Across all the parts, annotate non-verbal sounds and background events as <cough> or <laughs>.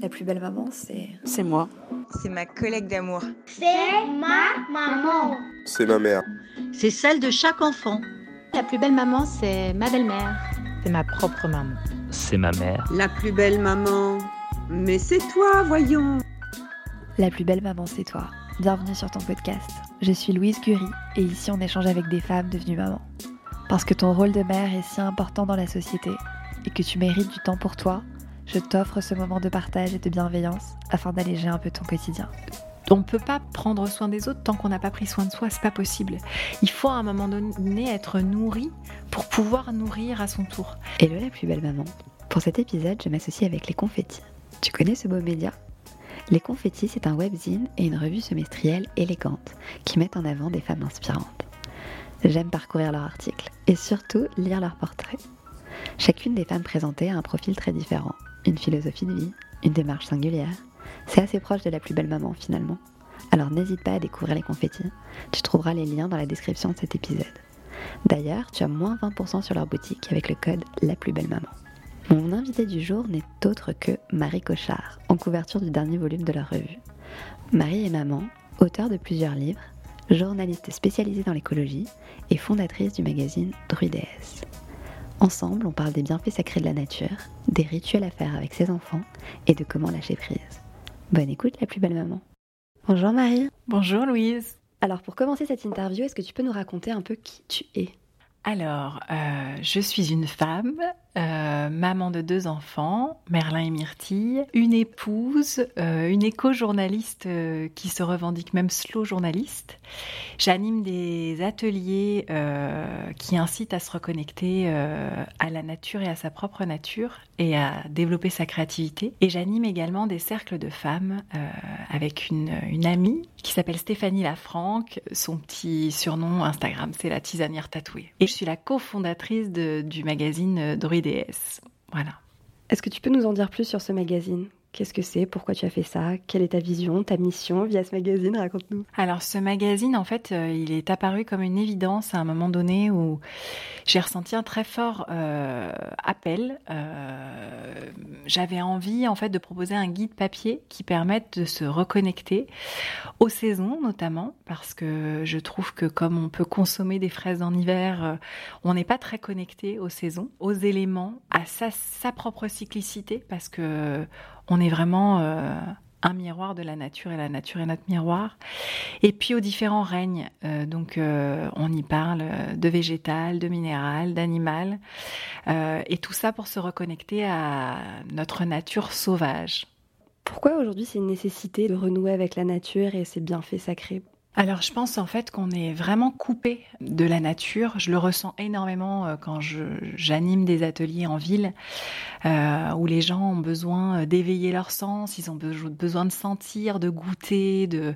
La plus belle maman, c'est. C'est moi. C'est ma collègue d'amour. C'est ma maman. C'est ma mère. C'est celle de chaque enfant. La plus belle maman, c'est ma belle-mère. C'est ma propre maman. C'est ma mère. La plus belle maman. Mais c'est toi, voyons. La plus belle maman, c'est toi. Bienvenue sur ton podcast. Je suis Louise Curie et ici on échange avec des femmes devenues mamans. Parce que ton rôle de mère est si important dans la société et que tu mérites du temps pour toi, je t'offre ce moment de partage et de bienveillance afin d'alléger un peu ton quotidien. On ne peut pas prendre soin des autres tant qu'on n'a pas pris soin de soi, c'est pas possible. Il faut à un moment donné être nourri pour pouvoir nourrir à son tour. Hello la plus belle maman. Pour cet épisode, je m'associe avec Les Confettis. Tu connais ce beau média? Les Confettis, c'est un webzine et une revue semestrielle élégante qui mettent en avant des femmes inspirantes. J'aime parcourir leurs articles et surtout lire leurs portraits. Chacune des femmes présentées a un profil très différent, une philosophie de vie, une démarche singulière. C'est assez proche de la plus belle maman finalement. Alors n'hésite pas à découvrir les confettis, tu trouveras les liens dans la description de cet épisode. D'ailleurs, tu as moins 20% sur leur boutique avec le code La plus belle maman. Mon invité du jour n'est autre que Marie Cochard, en couverture du dernier volume de leur revue. Marie est maman, auteure de plusieurs livres, journaliste spécialisée dans l'écologie et fondatrice du magazine Druides. Ensemble, on parle des bienfaits sacrés de la nature, des rituels à faire avec ses enfants et de comment lâcher prise. Bonne écoute, la plus belle maman. Bonjour Marie. Bonjour Louise. Alors pour commencer cette interview, est-ce que tu peux nous raconter un peu qui tu es? Alors, euh, je suis une femme, euh, maman de deux enfants, Merlin et Myrtille, une épouse, euh, une éco-journaliste euh, qui se revendique même slow journaliste. J'anime des ateliers qui incitent à se reconnecter à la nature et à sa propre nature et à développer sa créativité. Et j'anime également des cercles de femmes avec une, amie qui s'appelle Stéphanie Lafranc. Son petit surnom Instagram, c'est la tisanière tatouée. Et je suis la cofondatrice du magazine Voilà. Est-ce que tu peux nous en dire plus sur ce magazine? Qu'est-ce que c'est? Pourquoi tu as fait ça? Quelle est ta vision, ta mission via ce magazine? Raconte-nous. Alors ce magazine, en fait, euh, il est apparu comme une évidence à un moment donné où j'ai ressenti un très fort euh, appel. Euh, J'avais envie, en fait, de proposer un guide papier qui permette de se reconnecter aux saisons, notamment, parce que je trouve que comme on peut consommer des fraises en hiver, on n'est pas très connecté aux saisons, aux éléments, à sa propre cyclicité, parce que on est vraiment euh, un miroir de la nature et la nature est notre miroir. Et puis aux différents règnes, euh, donc euh, on y parle de végétal, de minéral, d'animal, et tout ça pour se reconnecter à notre nature sauvage. Pourquoi aujourd'hui c'est une nécessité de renouer avec la nature et ses bienfaits sacrés? Alors je pense en fait qu'on est vraiment coupé de la nature. Je le ressens énormément euh, quand j'anime des ateliers en ville euh, où les gens ont besoin d'éveiller leur sens, ils ont besoin de sentir, de goûter, de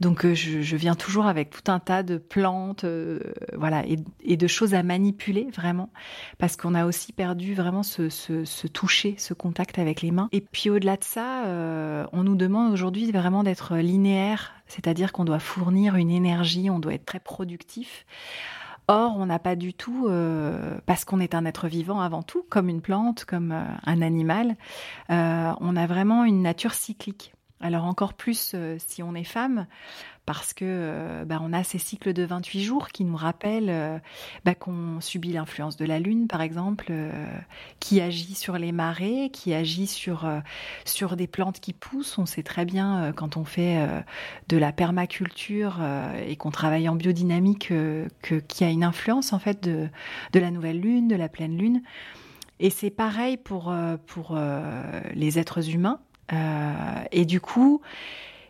donc euh, je, je, viens toujours avec tout un tas de plantes, euh, voilà, et, de choses à manipuler vraiment parce qu'on a aussi perdu vraiment ce, ce, ce, toucher, ce contact avec les mains. Et puis au-delà de ça, euh, on nous demande aujourd'hui vraiment d'être linéaire c'est-à-dire qu'on doit fournir une énergie, on doit être très productif. Or, on n'a pas du tout, euh, parce qu'on est un être vivant avant tout, comme une plante, comme euh, un animal, euh, on a vraiment une nature cyclique. Alors encore plus euh, si on est femme, parce que euh, bah, on a ces cycles de 28 jours qui nous rappellent euh, bah, qu'on subit l'influence de la lune, par exemple, qui agit sur les marées, qui agit sur sur des plantes qui poussent. On sait très bien quand on fait de la permaculture et qu'on travaille en biodynamique que qu'il y a une influence en fait de de la nouvelle lune, de la pleine lune. Et c'est pareil pour pour les êtres humains. Euh, et du coup,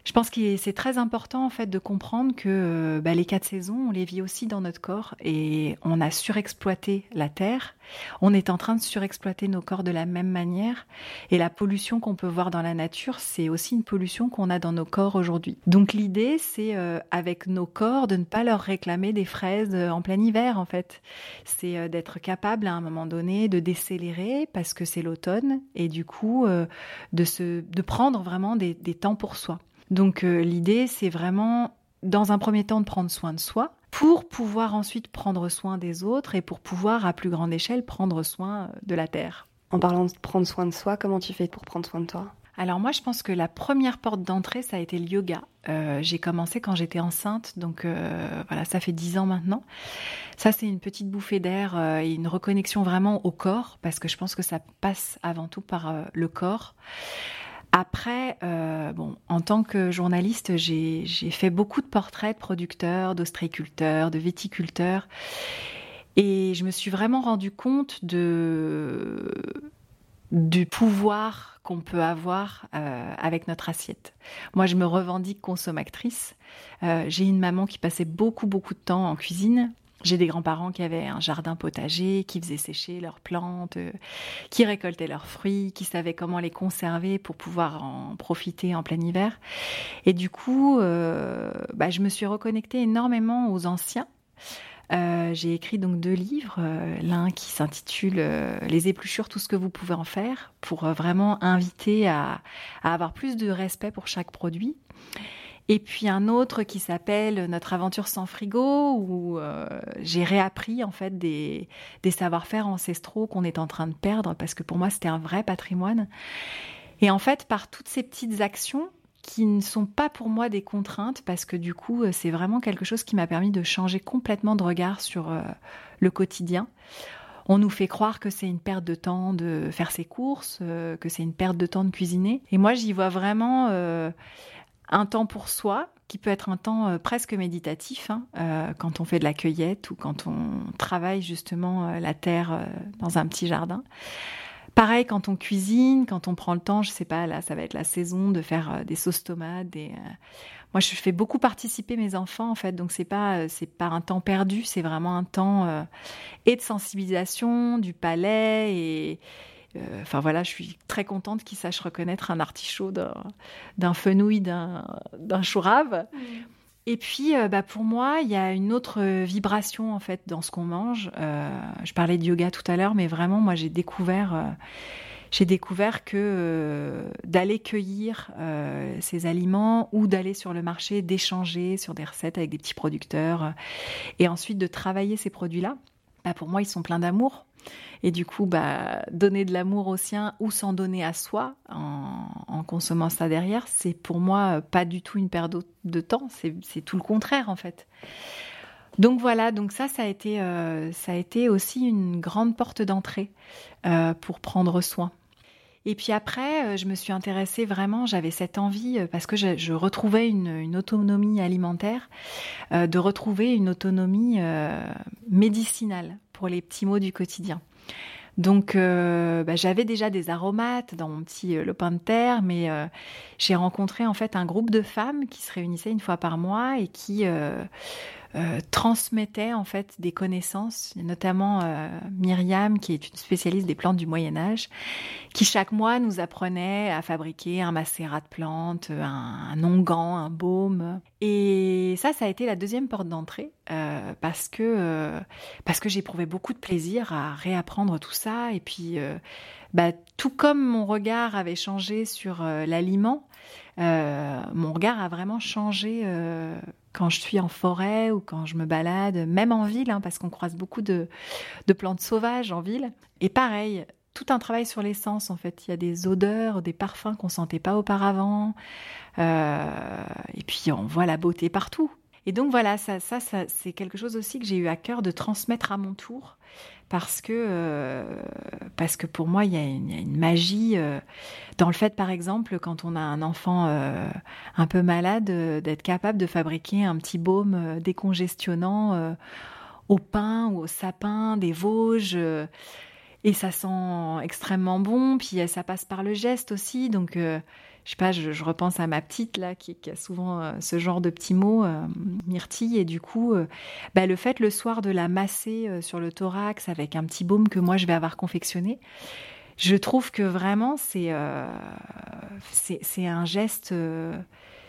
je pense que c'est très important en fait de comprendre que bah, les quatre saisons, on les vit aussi dans notre corps et on a surexploité la terre. On est en train de surexploiter nos corps de la même manière et la pollution qu'on peut voir dans la nature, c'est aussi une pollution qu'on a dans nos corps aujourd'hui. Donc l'idée, c'est euh, avec nos corps de ne pas leur réclamer des fraises en plein hiver en fait. C'est euh, d'être capable à un moment donné de décélérer parce que c'est l'automne et du coup euh, de se de prendre vraiment des, des temps pour soi. Donc euh, l'idée, c'est vraiment, dans un premier temps, de prendre soin de soi pour pouvoir ensuite prendre soin des autres et pour pouvoir, à plus grande échelle, prendre soin de la Terre. En parlant de prendre soin de soi, comment tu fais pour prendre soin de toi? Alors moi, je pense que la première porte d'entrée, ça a été le yoga. Euh, j'ai commencé quand j'étais enceinte, donc euh, voilà, ça fait dix ans maintenant. Ça, c'est une petite bouffée d'air euh, et une reconnexion vraiment au corps, parce que je pense que ça passe avant tout par le corps. Après, bon, en tant que journaliste, j'ai fait beaucoup de portraits de producteurs, d'ostréiculteurs, de viticulteurs. Et je me suis vraiment rendu compte du pouvoir qu'on peut avoir euh, avec notre assiette. Moi, je me revendique consommatrice. Euh, j'ai une maman qui passait beaucoup, beaucoup de temps en cuisine. J'ai des grands-parents qui avaient un jardin potager, qui faisaient sécher leurs plantes, euh, qui récoltaient leurs fruits, qui savaient comment les conserver pour pouvoir en profiter en plein hiver. Et du coup, bah, je me suis reconnectée énormément aux anciens. Euh, j'ai écrit donc deux livres, euh, l'un qui s'intitule euh, Les épluchures, tout ce que vous pouvez en faire, pour vraiment inviter à, avoir plus de respect pour chaque produit. Et puis un autre qui s'appelle Notre aventure sans frigo, où j'ai réappris en fait des, savoir-faire ancestraux qu'on est en train de perdre, parce que pour moi c'était un vrai patrimoine. Et en fait, par toutes ces petites actions, qui ne sont pas pour moi des contraintes parce que du coup, euh, c'est vraiment quelque chose qui m'a permis de changer complètement de regard sur euh, le quotidien. On nous fait croire que c'est une perte de temps de faire ses courses, euh, que c'est une perte de temps de cuisiner. Et moi, j'y vois vraiment un temps pour soi, qui peut être un temps presque méditatif, hein, quand on fait de la cueillette ou quand on travaille justement la terre dans un petit jardin. Pareil quand on cuisine, quand on prend le temps, je sais pas, là ça va être la saison de faire euh, des sauces tomates. Des, euh, Moi je fais beaucoup participer mes enfants en fait, donc c'est pas euh, c'est pas un temps perdu, c'est vraiment un temps et de sensibilisation du palais et enfin voilà, je suis très contente qu'ils sachent reconnaître un artichaut d'un fenouil, d'un chourave. Mmh. Et puis, euh, bah, pour moi, il y a une autre vibration en fait dans ce qu'on mange. Euh, je parlais de yoga tout à l'heure, mais vraiment, moi, j'ai découvert, euh, j'ai découvert que d'aller cueillir ces aliments ou d'aller sur le marché, d'échanger sur des recettes avec des petits producteurs, et ensuite de travailler ces produits-là, bah, pour moi, ils sont pleins d'amour. Et du coup, bah, donner de l'amour au sien ou s'en donner à soi en, consommant ça derrière, c'est pour moi pas du tout une perte de temps, c'est tout le contraire en fait. Donc voilà, donc ça, ça a été, euh, ça a été aussi une grande porte d'entrée euh, pour prendre soin. Et puis après, euh, je me suis intéressée vraiment, j'avais cette envie, parce que je, retrouvais une, autonomie alimentaire, de retrouver une autonomie médicinale pour les petits mots du quotidien. Donc euh, bah, j'avais déjà des aromates dans mon petit euh, lopin de terre, mais euh, j'ai rencontré en fait un groupe de femmes qui se réunissaient une fois par mois et qui euh, transmettait en fait des connaissances, notamment euh, Myriam, qui est une spécialiste des plantes du Moyen Âge, qui chaque mois nous apprenait à fabriquer un macérat de plantes, un, onguent, un baume. Et ça, ça a été la deuxième porte d'entrée euh, parce que parce que j'éprouvais beaucoup de plaisir à réapprendre tout ça. Et puis, bah, tout comme mon regard avait changé sur l'aliment, mon regard a vraiment changé quand je suis en forêt ou quand je me balade, même en ville, hein, parce qu'on croise beaucoup de, plantes sauvages en ville. Et pareil, tout un travail sur l'essence en fait. Il y a des odeurs, des parfums qu'on sentait pas auparavant. Euh, et puis on voit la beauté partout. Et donc voilà, ça, ça, ça c'est quelque chose aussi que j'ai eu à cœur de transmettre à mon tour parce que, euh, parce que pour moi, il y a une, magie euh, dans le fait, par exemple, quand on a un enfant euh, un peu malade, d'être capable de fabriquer un petit baume décongestionnant au pain ou au sapin des Vosges. Et ça sent extrêmement bon, puis ça passe par le geste aussi. Donc, je sais pas, je, repense à ma petite là qui, a souvent euh, ce genre de petits mots, euh, myrtille, et du coup, euh, bah, le fait le soir de la masser sur le thorax avec un petit baume que moi je vais avoir confectionné, je trouve que vraiment c'est c'est un geste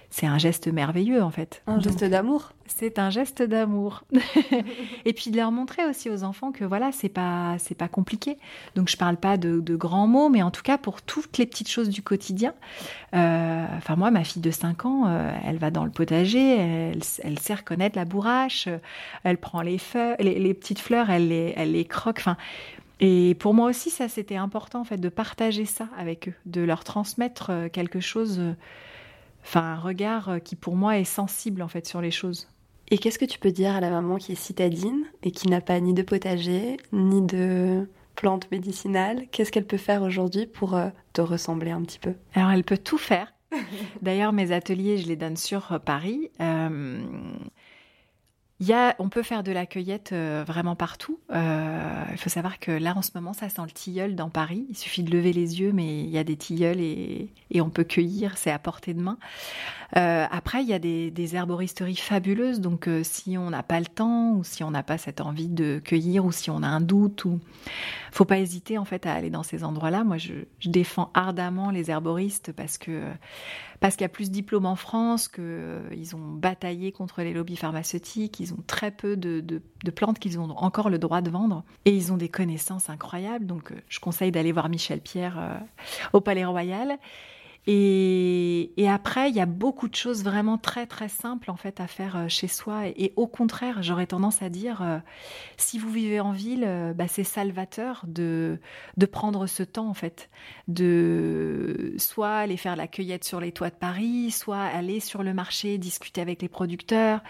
c'est un geste merveilleux en fait. Un geste d'amour. C'est un geste d'amour. <laughs> et puis de leur montrer aussi aux enfants que voilà, c'est pas c'est pas compliqué. Donc je parle pas de, grands mots, mais en tout cas pour toutes les petites choses du quotidien. Euh, enfin moi, ma fille de 5 ans, euh, elle va dans le potager, elle, elle sait reconnaître la bourrache, elle prend les feuilles, les, petites fleurs, elle les elle les croque. Enfin Et pour moi aussi, ça c'était important en fait de partager ça avec eux, de leur transmettre euh, quelque chose, euh, enfin un regard qui pour moi est sensible en fait sur les choses. Et qu'est-ce que tu peux dire à la maman qui est citadine et qui n'a pas ni de potager, ni de plantes médicinales Qu'est-ce qu'elle peut faire aujourd'hui pour te ressembler un petit peu? Alors elle peut tout faire. D'ailleurs, mes ateliers, je les donne sur Paris. Euh, on peut faire de la cueillette euh, vraiment partout. Euh, il faut savoir que là, en ce moment, ça sent le tilleul dans Paris. Il suffit de lever les yeux, mais il y a des tilleuls et, on peut cueillir, c'est à portée de main. Euh, après, il y a des, herboristeries fabuleuses. Donc, si on n'a pas le temps ou si on n'a pas cette envie de cueillir ou si on a un doute, ou faut pas hésiter en fait à aller dans ces endroits-là. Moi, je défends ardemment les herboristes parce que parce qu'il y a plus de diplômes en France, qu'ils euh, ont bataillé contre les lobbies pharmaceutiques, ils ont très peu de, de, plantes qu'ils ont encore le droit de vendre, et ils ont des connaissances incroyables. Donc, euh, je conseille d'aller voir Michel Pierre euh, au Palais Royal. Et, après, il y a beaucoup de choses vraiment très très simples en fait à faire euh, chez soi. Et, au contraire, j'aurais tendance à dire, euh, si vous vivez en ville, euh, bah, c'est salvateur de de prendre ce temps en fait, de soit aller faire la cueillette sur les toits de Paris, soit aller sur le marché discuter avec les producteurs.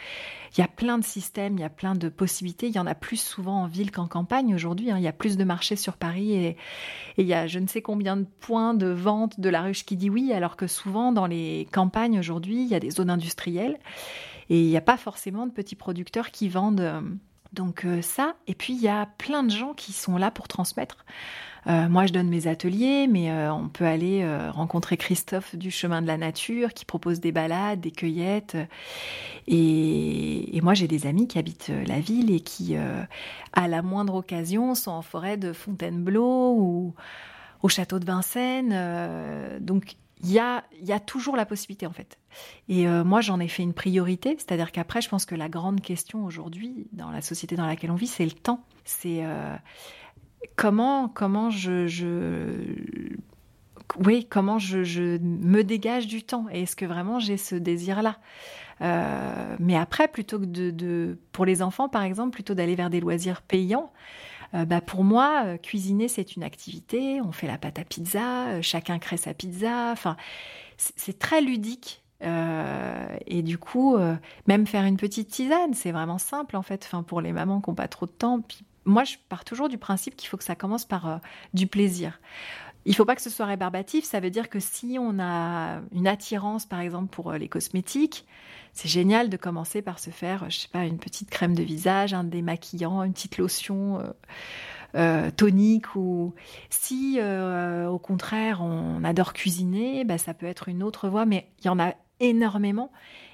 Il y a plein de systèmes, il y a plein de possibilités. Il y en a plus souvent en ville qu'en campagne aujourd'hui. Hein. Il y a plus de marchés sur Paris et il y a je ne sais combien de points de vente de la ruche qui dit oui alors que souvent dans les campagnes aujourd'hui, il y a des zones industrielles et il n'y a pas forcément de petits producteurs qui vendent. Donc euh, ça, et puis il y a plein de gens qui sont là pour transmettre. Euh, moi, je donne mes ateliers, mais euh, on peut aller euh, rencontrer Christophe du Chemin de la Nature qui propose des balades, des cueillettes. Et, et moi, j'ai des amis qui habitent la ville et qui, à la moindre occasion, sont en forêt de Fontainebleau ou au château de Vincennes. donc, il y a, y a toujours la possibilité en fait. Et euh, moi, j'en ai fait une priorité, c'est-à-dire qu'après, je pense que la grande question aujourd'hui, dans la société dans laquelle on vit, c'est le temps. C'est euh, comment, comment je, je oui, comment je, je, me dégage du temps? Et est-ce que vraiment j'ai ce désir-là? Euh, Mais après, plutôt que de, de, pour les enfants, par exemple, plutôt d'aller vers des loisirs payants, euh, bah pour moi, euh, cuisiner, c'est une activité. On fait la pâte à pizza, euh, chacun crée sa pizza. Enfin, c'est très ludique. Et du coup, même faire une petite tisane, c'est vraiment simple en fait. Enfin, pour les mamans qui n'ont pas trop de temps. Puis moi, je pars toujours du principe qu'il faut que ça commence par du plaisir. Il faut pas que ce soit rébarbatif. Ça veut dire que si on a une attirance, par exemple, pour les cosmétiques, c'est génial de commencer par se faire, je sais pas, une petite crème de visage, un démaquillant, une petite lotion. Euh, euh, tonique ou si euh, au contraire on adore cuisiner, bah, ça peut être une autre voie, mais il y en a énormément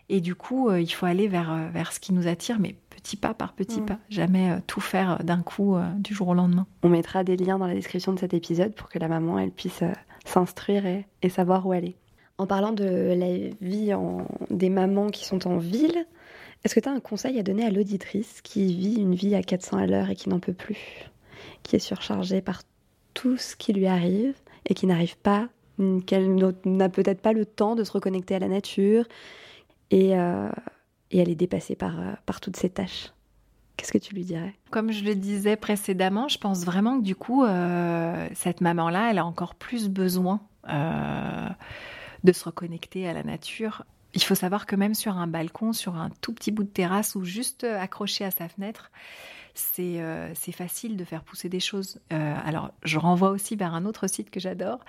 et du coup euh, il faut aller vers, vers ce qui nous attire, mais petit pas par petit mmh. pas, jamais euh, tout faire d'un coup euh, du jour au lendemain. On mettra des liens dans la description de cet épisode pour que la maman elle puisse euh, s'instruire et, et, savoir où aller. En parlant de la vie en... des mamans qui sont en ville, est-ce que tu as un conseil à donner à l'auditrice qui vit une vie à 400 à l'heure et qui n'en peut plus, qui est surchargée par tout ce qui lui arrive et qui n'arrive pas, qu'elle n'a peut-être pas le temps de se reconnecter à la nature et, euh, et elle est dépassée par, par toutes ces tâches Qu'est-ce que tu lui dirais? Comme je le disais précédemment, je pense vraiment que du coup, euh, cette maman-là, elle a encore plus besoin euh, de se reconnecter à la nature. Il faut savoir que même sur un balcon, sur un tout petit bout de terrasse ou juste accroché à sa fenêtre, c'est euh, facile de faire pousser des choses. Euh, alors, je renvoie aussi vers un autre site que j'adore,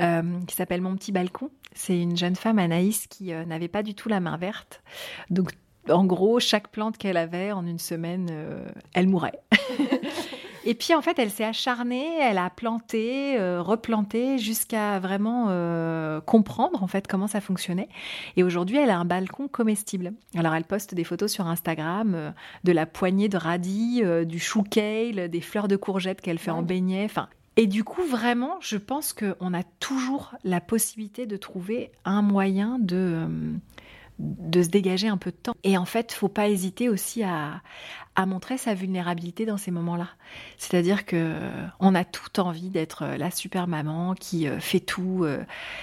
euh, qui s'appelle Mon Petit Balcon. C'est une jeune femme, Anaïs, qui euh, n'avait pas du tout la main verte. Donc, en gros, chaque plante qu'elle avait, en une semaine, euh, elle mourait. <laughs> Et puis en fait, elle s'est acharnée, elle a planté, euh, replanté jusqu'à vraiment euh, comprendre en fait comment ça fonctionnait. Et aujourd'hui, elle a un balcon comestible. Alors elle poste des photos sur Instagram euh, de la poignée de radis, du chou kale, des fleurs de courgettes qu'elle fait ouais. en beignet. Enfin, et du coup, vraiment, je pense qu'on a toujours la possibilité de trouver un moyen de de se dégager un peu de temps. Et en fait, faut pas hésiter aussi à, à montrer sa vulnérabilité dans ces moments-là. C'est-à-dire que on a tout envie d'être la super maman qui fait tout,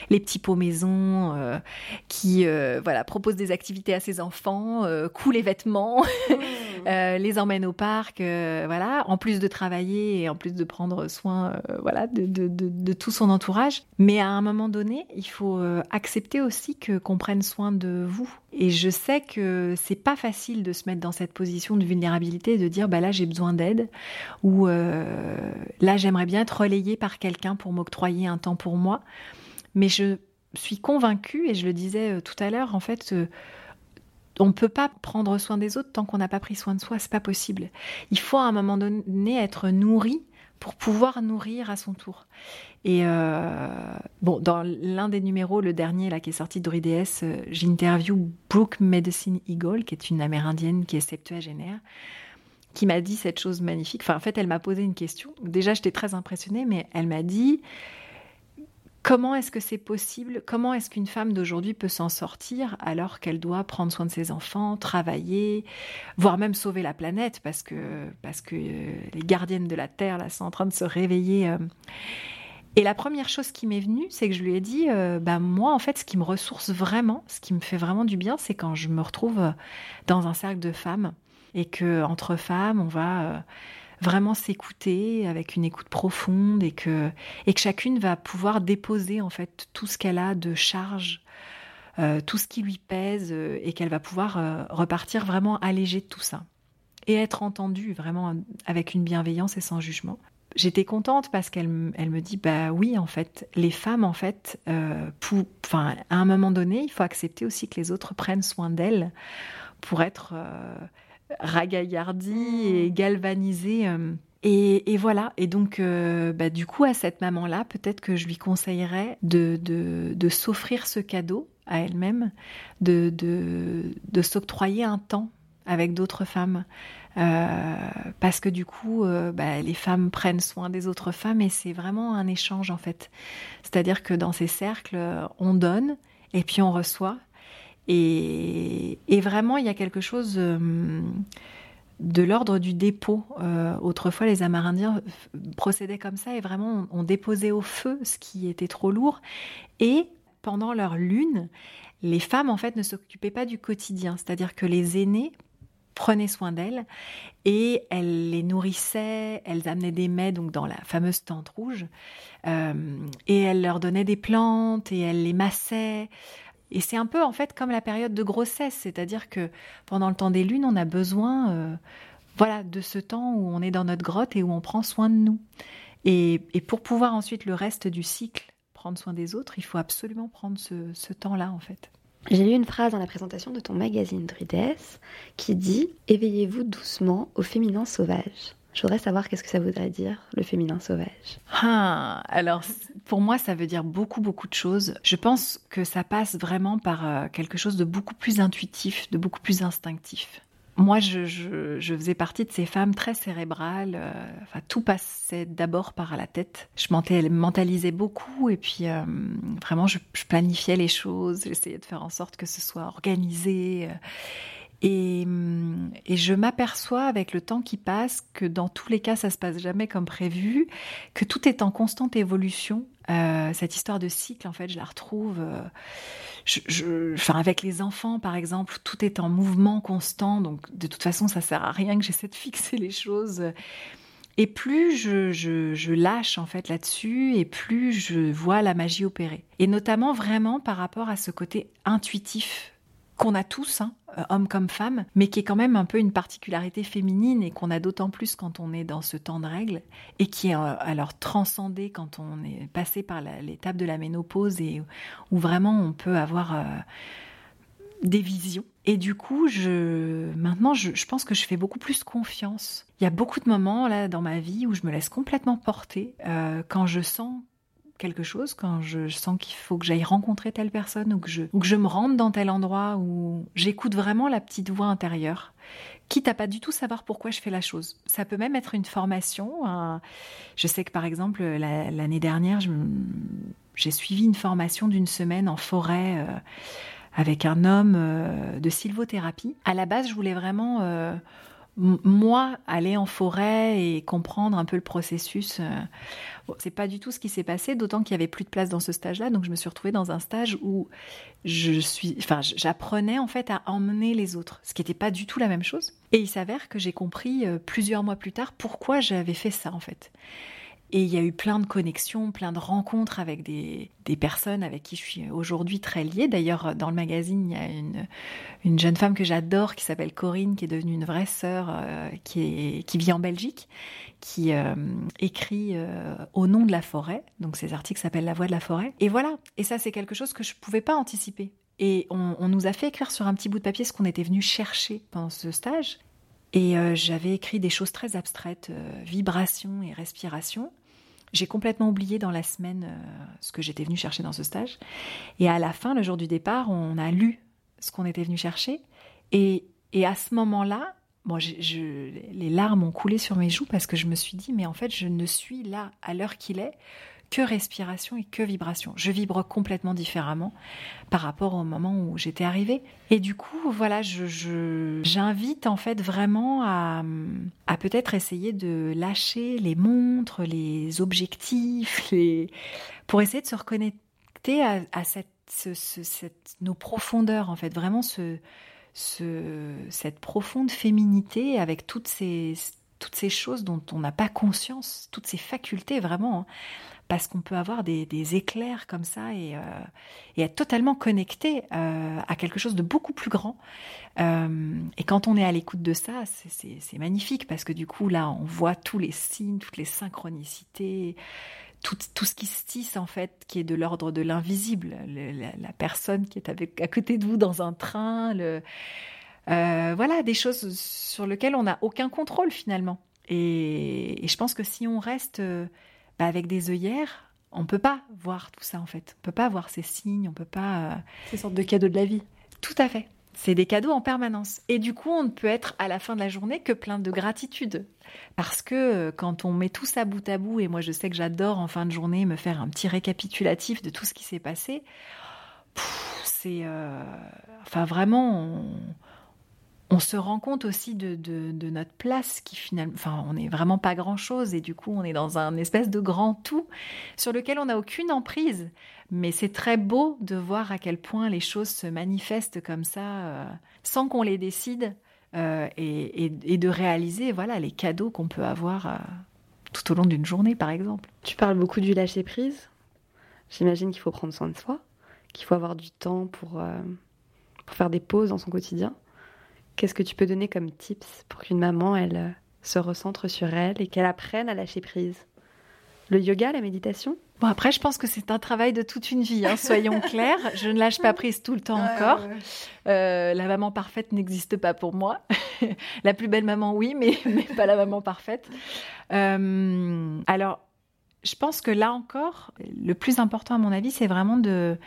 les petits pots maison, qui voilà propose des activités à ses enfants, coule les vêtements, <laughs> mmh. les emmène au parc, voilà. En plus de travailler et en plus de prendre soin, voilà, de, de, de, de, tout son entourage. Mais à un moment donné, il faut accepter aussi que qu'on prenne soin de vous. Et je sais que c'est pas facile de se mettre dans cette position de vulnérabilité de dire bah là j'ai besoin d'aide ou euh, là j'aimerais bien être relayée par quelqu'un pour m'octroyer un temps pour moi. Mais je suis convaincue et je le disais euh, tout à l'heure en fait. Euh, on ne peut pas prendre soin des autres tant qu'on n'a pas pris soin de soi, c'est pas possible. Il faut à un moment donné être nourri pour pouvoir nourrir à son tour. Et euh, bon, dans l'un des numéros, le dernier là qui est sorti de DS, euh, j'interview Brooke Medicine Eagle, qui est une Amérindienne qui est septuagénaire, qui m'a dit cette chose magnifique. Enfin, en fait, elle m'a posé une question. Déjà, j'étais très impressionnée, mais elle m'a dit Comment est-ce que c'est possible? Comment est-ce qu'une femme d'aujourd'hui peut s'en sortir alors qu'elle doit prendre soin de ses enfants, travailler, voire même sauver la planète parce que, parce que euh, les gardiennes de la Terre là, sont en train de se réveiller euh. Et la première chose qui m'est venue, c'est que je lui ai dit, euh, bah moi en fait, ce qui me ressource vraiment, ce qui me fait vraiment du bien, c'est quand je me retrouve dans un cercle de femmes et que entre femmes, on va vraiment s'écouter avec une écoute profonde et que, et que chacune va pouvoir déposer en fait tout ce qu'elle a de charge, euh, tout ce qui lui pèse euh, et qu'elle va pouvoir euh, repartir vraiment allégée de tout ça et être entendue vraiment avec une bienveillance et sans jugement. J'étais contente parce qu'elle elle me dit bah oui en fait les femmes en fait à un moment donné il faut accepter aussi que les autres prennent soin d'elles pour être ragaillardi et galvanisé. Euh, et, voilà. Et donc, euh, bah, du coup, à cette maman-là, peut-être que je lui conseillerais de, de, s'offrir ce cadeau à elle-même, de, de, s'octroyer un temps avec d'autres femmes. Euh, parce que du coup, bah, les femmes prennent soin des autres femmes et c'est vraiment un échange en fait. C'est-à-dire que dans ces cercles, on donne et puis on reçoit et, vraiment, il y a quelque chose euh, de l'ordre du dépôt. Euh, autrefois, les Amérindiens procédaient comme ça et vraiment on, déposait au feu ce qui était trop lourd. Et pendant leur lune, les femmes en fait ne s'occupaient pas du quotidien, c'est-à-dire que les aînés prenaient soin d'elles et elles les nourrissaient, elles amenaient des mets donc dans la fameuse tente rouge euh, et elles leur donnaient des plantes et elles les massaient. Et c'est un peu en fait comme la période de grossesse, c'est-à-dire que pendant le temps des lunes, on a besoin euh, voilà, de ce temps où on est dans notre grotte et où on prend soin de nous. Et, pour pouvoir ensuite le reste du cycle prendre soin des autres, il faut absolument prendre ce, ce temps-là en fait. J'ai lu une phrase dans la présentation de ton magazine Druides qui dit Éveillez-vous doucement au féminin sauvage. Je savoir qu'est-ce que ça voudrait dire, le féminin sauvage. Ah, alors pour moi, ça veut dire beaucoup, beaucoup de choses. Je pense que ça passe vraiment par euh, quelque chose de beaucoup plus intuitif, de beaucoup plus instinctif. Moi, je, faisais partie de ces femmes très cérébrales. Euh, enfin, tout passait d'abord par la tête. Je mentalisais beaucoup et puis euh, vraiment, je, planifiais les choses. J'essayais de faire en sorte que ce soit organisé. Et, je m'aperçois avec le temps qui passe que dans tous les cas, ça se passe jamais comme prévu, que tout est en constante évolution. Euh, cette histoire de cycle, en fait, je la retrouve. Euh, avec les enfants, par exemple, tout est en mouvement constant. Donc, de toute façon, ça sert à rien que j'essaie de <laughs> fixer les choses. Et plus je, je, je lâche en fait là-dessus, et plus je vois la magie opérer. Et notamment vraiment par rapport à ce côté intuitif qu'on a tous, hein, euh, hommes comme femmes, mais qui est quand même un peu une particularité féminine et qu'on a d'autant plus quand on est dans ce temps de règles et qui est euh, alors transcendé quand on est passé par l'étape de la ménopause et où vraiment on peut avoir euh, des visions. Et du coup, je, maintenant, je, pense que je fais beaucoup plus confiance. Il y a beaucoup de moments là dans ma vie où je me laisse complètement porter quand je sens quelque chose, quand je sens qu'il faut que j'aille rencontrer telle personne ou que, je, ou que je me rende dans tel endroit où j'écoute vraiment la petite voix intérieure, quitte à pas du tout savoir pourquoi je fais la chose. Ça peut même être une formation. Je sais que par exemple, l'année dernière, j'ai suivi une formation d'une semaine en forêt. Euh, avec un homme euh, de sylvothérapie. À la base, je voulais vraiment euh, moi, aller en forêt et comprendre un peu le processus, euh, c'est pas du tout ce qui s'est passé, d'autant qu'il y avait plus de place dans ce stage-là. Donc, je me suis retrouvée dans un stage où je suis, enfin, j'apprenais en fait à emmener les autres, ce qui n'était pas du tout la même chose. Et il s'avère que j'ai compris euh, plusieurs mois plus tard pourquoi j'avais fait ça en fait. Et il y a eu plein de connexions, plein de rencontres avec des, personnes avec qui je suis aujourd'hui très liée. D'ailleurs, dans le magazine, il y a une, une jeune femme que j'adore qui s'appelle Corinne, qui est devenue une vraie sœur, euh, qui, vit en Belgique, qui euh, écrit euh, Au nom de la forêt. Donc, ces articles s'appellent La voix de la forêt. Et voilà. Et ça, c'est quelque chose que je ne pouvais pas anticiper. Et on, on, nous a fait écrire sur un petit bout de papier ce qu'on était venu chercher pendant ce stage. Et j'avais écrit des choses très abstraites, vibration et respiration. J'ai complètement oublié dans la semaine euh, ce que j'étais venue chercher dans ce stage. Et à la fin, le jour du départ, on a lu ce qu'on était venu chercher. Et, et à ce moment-là, bon, je, les larmes ont coulé sur mes joues parce que je me suis dit, mais en fait, je ne suis là à l'heure qu'il est que respiration et que vibration. Je vibre complètement différemment par rapport au moment où j'étais arrivée. Et du coup, voilà, j'invite en fait vraiment à, peut-être essayer de lâcher les montres, les objectifs, <laughs> pour essayer de se reconnecter à, nos profondeurs en fait, vraiment ce, ce, cette profonde féminité avec toutes ces, toutes ces choses dont on n'a pas conscience, toutes ces facultés vraiment. Hein parce qu'on peut avoir des, éclairs comme ça et, euh, être totalement connecté euh, à quelque chose de beaucoup plus grand. Euh, et quand on est à l'écoute de ça, c'est magnifique parce que du coup, là, on voit tous les signes, toutes les synchronicités, tout, tout ce qui se tisse en fait, qui est de l'ordre de l'invisible. La, personne qui est à côté de vous dans un train, voilà, des choses sur lesquelles on n'a aucun contrôle finalement. Et, je pense que si on reste bah, avec des œillères, on peut pas voir tout ça en fait. On peut pas voir ces signes, on peut pas. Euh, ces sortes de cadeaux de la vie. Tout à fait. C'est des cadeaux en permanence. Et du coup, on ne peut être à la fin de la journée que plein de gratitude. Parce que euh, quand on met tout ça bout à bout, et moi je sais que j'adore en fin de journée me faire un petit récapitulatif de tout ce qui s'est passé, c'est. Euh, enfin, vraiment. On on se rend compte aussi de, notre place qui finalement, enfin, on n'est vraiment pas grand chose et du coup, on est dans un espèce de grand tout sur lequel on n'a aucune emprise. Mais c'est très beau de voir à quel point les choses se manifestent comme ça, euh, sans qu'on les décide, euh, et, de réaliser, voilà, les cadeaux qu'on peut avoir euh, tout au long d'une journée, par exemple. Tu parles beaucoup du lâcher prise. J'imagine qu'il faut prendre soin de soi, qu'il faut avoir du temps pour, pour faire des pauses dans son quotidien. Qu'est-ce que tu peux donner comme tips pour qu'une maman, elle, euh, se recentre sur elle et qu'elle apprenne à lâcher prise? Le yoga, la méditation? Bon, après, je pense que c'est un travail de toute une vie, hein, soyons <laughs> clairs. Je ne lâche pas prise tout le temps encore. Euh, la maman parfaite n'existe pas pour moi. <laughs> la plus belle maman, oui, mais, <laughs> mais pas la maman parfaite. Euh, alors, je pense que là encore, le plus important à mon avis, c'est vraiment de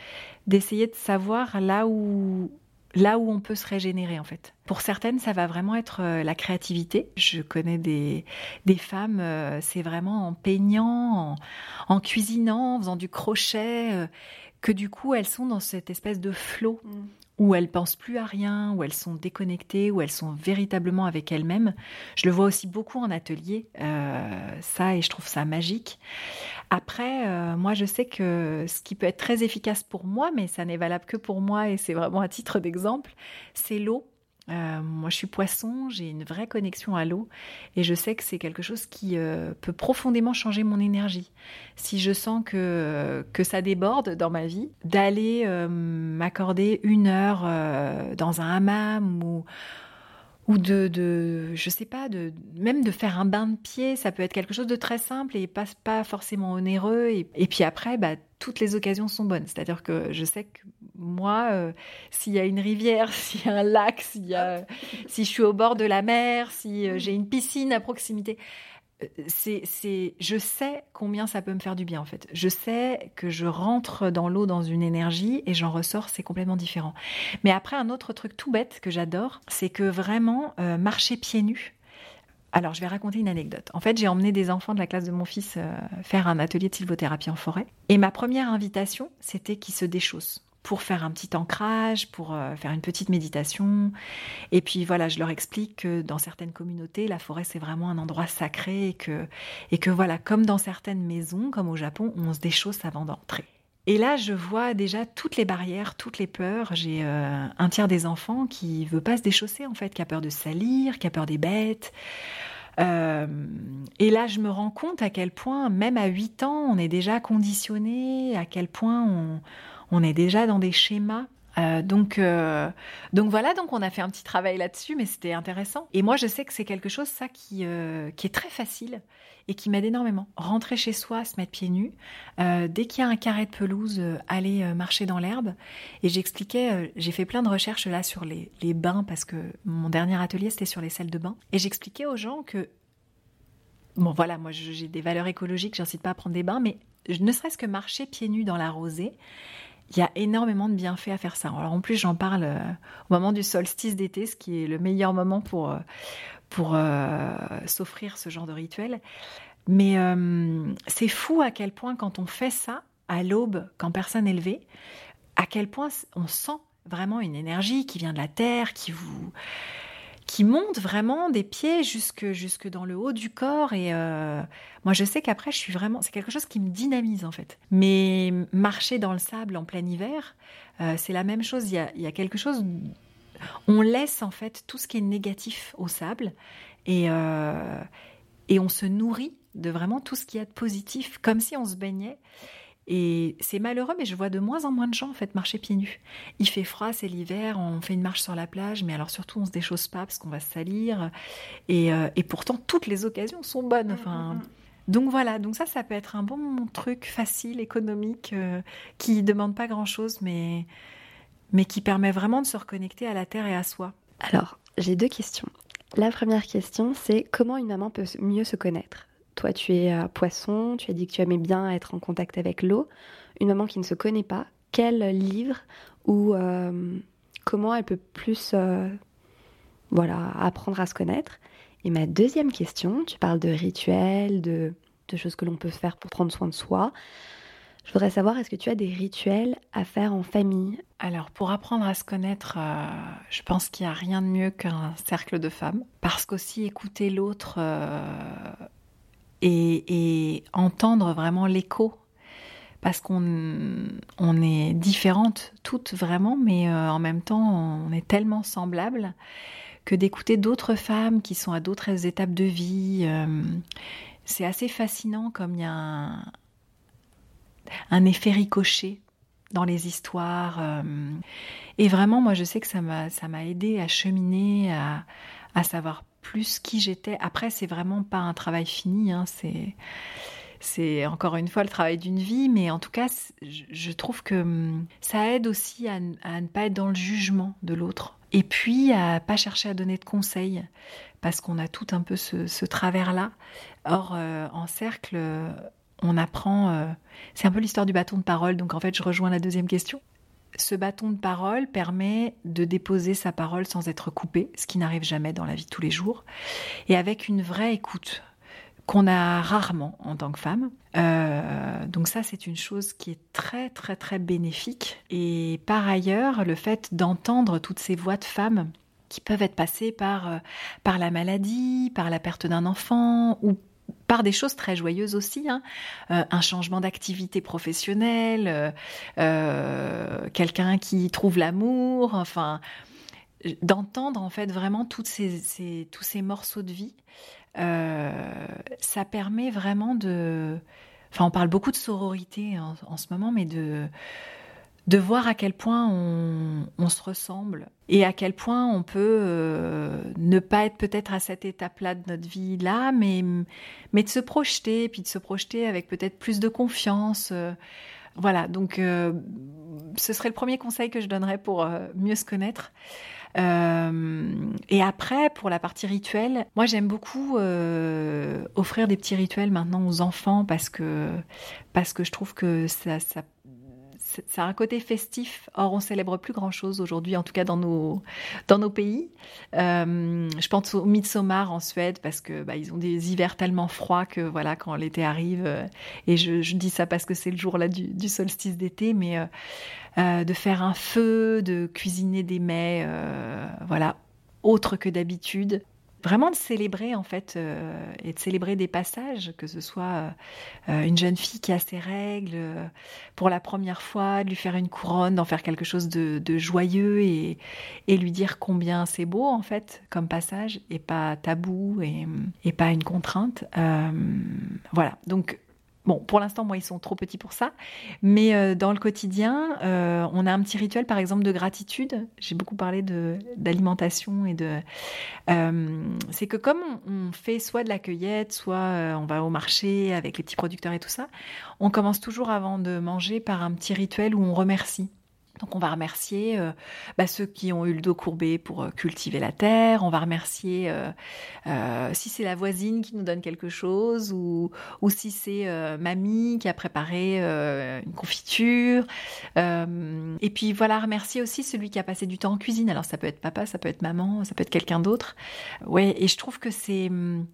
d'essayer de savoir là où là où on peut se régénérer en fait. Pour certaines, ça va vraiment être euh, la créativité. Je connais des, des femmes, euh, c'est vraiment en peignant, en, cuisinant, en faisant du crochet, euh, que du coup elles sont dans cette espèce de flot. Mm où elles pensent plus à rien, où elles sont déconnectées, où elles sont véritablement avec elles-mêmes. Je le vois aussi beaucoup en atelier, euh, ça, et je trouve ça magique. Après, euh, moi, je sais que ce qui peut être très efficace pour moi, mais ça n'est valable que pour moi, et c'est vraiment à titre d'exemple, c'est l'eau. Euh, moi, je suis poisson, j'ai une vraie connexion à l'eau et je sais que c'est quelque chose qui euh, peut profondément changer mon énergie. Si je sens que, que ça déborde dans ma vie, d'aller euh, m'accorder une heure dans un hammam ou, ou de, de, je sais pas, de, même de faire un bain de pied, ça peut être quelque chose de très simple et pas, pas forcément onéreux. Et, et puis après, bah, toutes les occasions sont bonnes. C'est-à-dire que je sais que moi, euh, s'il y a une rivière, <laughs> s'il y a un lac, s'il y a, si je suis au bord de la mer, si euh, j'ai une piscine à proximité, c'est, je sais combien ça peut me faire du bien en fait. Je sais que je rentre dans l'eau dans une énergie et j'en ressors, c'est complètement différent. Mais après, un autre truc tout bête que j'adore, c'est que vraiment marcher pieds nus. Alors, je vais raconter une anecdote. En fait, j'ai emmené des enfants de la classe de mon fils faire un atelier de sylvothérapie en forêt. Et ma première invitation, c'était qu'ils se déchaussent pour faire un petit ancrage, pour euh, faire une petite méditation. Et puis voilà, je leur explique que dans certaines communautés, la forêt c'est vraiment un endroit sacré et que, et que voilà, comme dans certaines maisons, comme au Japon, on se déchausse avant d'entrer. Et là, je vois déjà toutes les barrières, toutes les peurs. J'ai euh, un tiers des enfants qui veut pas se déchausser en fait, qui a peur de salir, qui a peur des bêtes. Euh, et là, je me rends compte à quel point, même à 8 ans, on est déjà conditionné, à quel point on, on est déjà dans des schémas. Euh, donc, euh, donc voilà, donc on a fait un petit travail là-dessus, mais c'était intéressant. Et moi, je sais que c'est quelque chose, ça, qui, euh, qui est très facile et qui m'aide énormément. Rentrer chez soi, se mettre pieds nus, dès qu'il y a un carré de pelouse, aller marcher dans l'herbe. Et j'expliquais, j'ai fait plein de recherches là sur les, les bains, parce que mon dernier atelier, c'était sur les salles de bain. Et j'expliquais aux gens que Bon, voilà, moi j'ai des valeurs écologiques, j'incite pas à prendre des bains, mais ne serait-ce que marcher pieds nus dans la rosée, il y a énormément de bienfaits à faire ça. Alors en plus, j'en parle euh, au moment du solstice d'été, ce qui est le meilleur moment pour, euh, pour euh, s'offrir ce genre de rituel. Mais c'est fou à quel point quand on fait ça à l'aube, quand personne n'est levé, à quel point on sent vraiment une énergie qui vient de la terre, qui vous qui monte vraiment des pieds jusque, jusque dans le haut du corps. Et euh, moi, je sais qu'après, je suis vraiment. C'est quelque chose qui me dynamise, en fait. Mais marcher dans le sable en plein hiver, euh, c'est la même chose. Il y, a, quelque chose. On laisse, en fait, tout ce qui est négatif au sable. Et, euh, et on se nourrit de vraiment tout ce qu'il y a de positif, comme si on se baignait. Et c'est malheureux, mais je vois de moins en moins de gens en fait marcher pieds nus. Il fait froid, c'est l'hiver, on fait une marche sur la plage, mais alors surtout on se déchausse pas parce qu'on va se salir. Et, euh, et, pourtant toutes les occasions sont bonnes. Mm, enfin, mm, mm. donc voilà, donc ça, ça peut être un bon truc facile, économique, qui euh, qui demande pas grand chose, mais mais qui permet vraiment de se reconnecter à la terre et à soi. Alors j'ai deux questions. La première question, c'est comment une maman peut mieux se connaître? Toi, tu es euh, poisson, tu as dit que tu aimais bien être en contact avec l'eau. Une maman qui ne se connaît pas, quel livre ou euh, comment elle peut plus euh, voilà, apprendre à se connaître? Et ma deuxième question, tu parles de rituels, de, de choses que l'on peut faire pour prendre soin de soi. Je voudrais savoir, est-ce que tu as des rituels à faire en famille? Alors, pour apprendre à se connaître, je pense qu'il n'y a rien de mieux qu'un cercle de femmes. Parce qu'aussi écouter l'autre et, entendre vraiment l'écho parce qu'on on est différentes toutes vraiment, mais euh, en même temps on est tellement semblables que d'écouter d'autres femmes qui sont à d'autres étapes de vie, euh, c'est assez fascinant comme il y a un, un, effet ricochet dans les histoires. Euh, et vraiment, moi je sais que ça m'a aidé à cheminer, à, à savoir plus qui j'étais. Après, c'est vraiment pas un travail fini, hein, c'est c'est encore une fois le travail d'une vie, mais en tout cas, je trouve que hum, ça aide aussi à, ne pas être dans le jugement de l'autre. Et puis à pas chercher à donner de conseils, parce qu'on a tout un peu ce, travers-là. Or, euh, en cercle, on apprend. Euh, c'est un peu l'histoire du bâton de parole, donc en fait, je rejoins la deuxième question ce bâton de parole permet de déposer sa parole sans être coupé, ce qui n'arrive jamais dans la vie de tous les jours, et avec une vraie écoute qu'on a rarement en tant que femme. Euh, donc ça, c'est une chose qui est très très très bénéfique. Et par ailleurs, le fait d'entendre toutes ces voix de femmes qui peuvent être passées par, euh, par la maladie, par la perte d'un enfant ou par des choses très joyeuses aussi, hein. euh, un changement d'activité professionnelle, euh, euh, quelqu'un qui trouve l'amour, enfin, d'entendre en fait vraiment ces, tous ces morceaux de vie, ça permet vraiment de, enfin, on parle beaucoup de sororité en ce moment, mais de de voir à quel point on, se ressemble et à quel point on peut euh, ne pas être peut-être à cette étape-là de notre vie là, mais, mais de se projeter, puis de se projeter avec peut-être plus de confiance. Euh. voilà, donc euh, ce serait le premier conseil que je donnerais pour mieux se connaître. et après, pour la partie rituelle, moi j'aime beaucoup offrir des petits rituels maintenant aux enfants parce que parce que je trouve que ça, ça ça a un côté festif. Or, on célèbre plus grand-chose aujourd'hui, en tout cas dans nos, dans nos pays. Euh, je pense au Midsommar en Suède parce que bah, ils ont des hivers tellement froids que voilà, quand l'été arrive, euh, et je, dis ça parce que c'est le jour là du, solstice d'été, mais euh, de faire un feu, de cuisiner des mets, voilà, autres que d'habitude vraiment de célébrer en fait euh, et de célébrer des passages, que ce soit euh, une jeune fille qui a ses règles euh, pour la première fois, de lui faire une couronne, d'en faire quelque chose de, joyeux et, et, lui dire combien c'est beau en fait comme passage et pas tabou et, et pas une contrainte. voilà, donc Bon, pour l'instant, moi, ils sont trop petits pour ça. Mais euh, dans le quotidien, euh, on a un petit rituel, par exemple, de gratitude. J'ai beaucoup parlé d'alimentation et de. Euh, c'est que comme on, on, fait soit de la cueillette, soit euh, on va au marché avec les petits producteurs et tout ça, on commence toujours avant de manger par un petit rituel où on remercie. Donc on va remercier euh, bah, ceux qui ont eu le dos courbé pour euh, cultiver la terre, on va remercier euh, si c'est la voisine qui nous donne quelque chose ou, ou si c'est mamie qui a préparé une confiture. et puis voilà, remercier aussi celui qui a passé du temps en cuisine. Alors ça peut être papa, ça peut être maman, ça peut être quelqu'un d'autre. Ouais, et je trouve que c'est hum,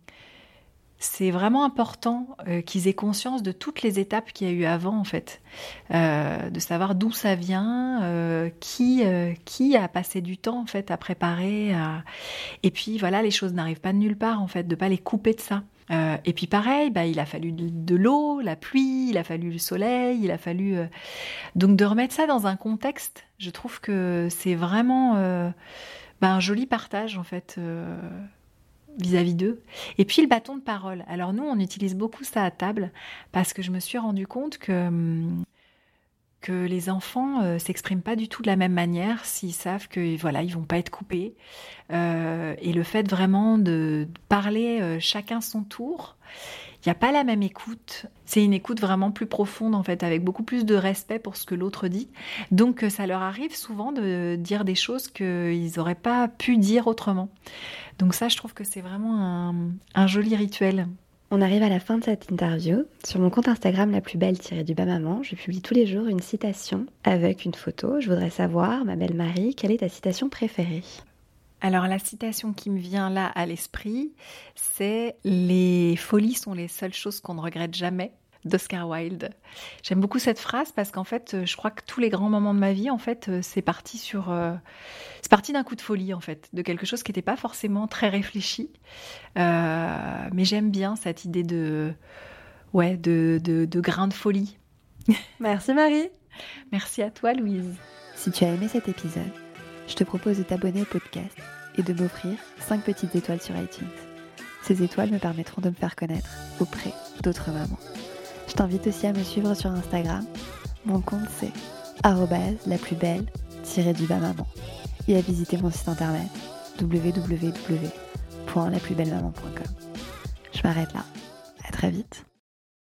c'est vraiment important euh, qu'ils aient conscience de toutes les étapes qu'il y a eu avant, en fait, euh, de savoir d'où ça vient, euh, qui qui a passé du temps en fait à préparer, et puis voilà, les choses n'arrivent pas de nulle part en fait, de pas les couper de ça. Et puis pareil, bah, il a fallu de, de l'eau, la pluie, il a fallu le soleil, il a fallu donc de remettre ça dans un contexte. Je trouve que c'est vraiment bah, un joli partage en fait vis-à-vis d'eux. Et puis le bâton de parole. Alors nous, on utilise beaucoup ça à table parce que je me suis rendu compte que hum, que les enfants euh, s'expriment pas du tout de la même manière s'ils savent que voilà ils vont pas être coupés. Euh, et le fait vraiment de parler euh, chacun son tour il n'y a pas la même écoute. C'est une écoute vraiment plus profonde en fait avec beaucoup plus de respect pour ce que l'autre dit. Donc euh, ça leur arrive souvent de dire des choses qu'ils n'auraient pas pu dire autrement. Donc ça je trouve que c'est vraiment un, un joli rituel on arrive à la fin de cette interview. Sur mon compte Instagram La plus belle tirée du bas maman, je publie tous les jours une citation avec une photo. Je voudrais savoir, ma belle Marie, quelle est ta citation préférée? Alors la citation qui me vient là à l'esprit, c'est Les folies sont les seules choses qu'on ne regrette jamais d'Oscar Wilde. J'aime beaucoup cette phrase parce qu'en fait, je crois que tous les grands moments de ma vie, en fait, c'est parti sur, euh, c'est parti d'un coup de folie, en fait, de quelque chose qui n'était pas forcément très réfléchi. Euh, mais j'aime bien cette idée de, ouais, de, de, de grain de folie. <laughs> Merci Marie. Merci à toi, Louise. Si tu as aimé cet épisode, je te propose de t'abonner au podcast et de m'offrir 5 petites étoiles sur iTunes. Ces étoiles me permettront de me faire connaître auprès d'autres mamans. Je t'invite aussi à me suivre sur Instagram. Mon compte c'est la plus belle du bas maman et à visiter mon site internet www.laplusbellemaman.com. Je m'arrête là. À très vite.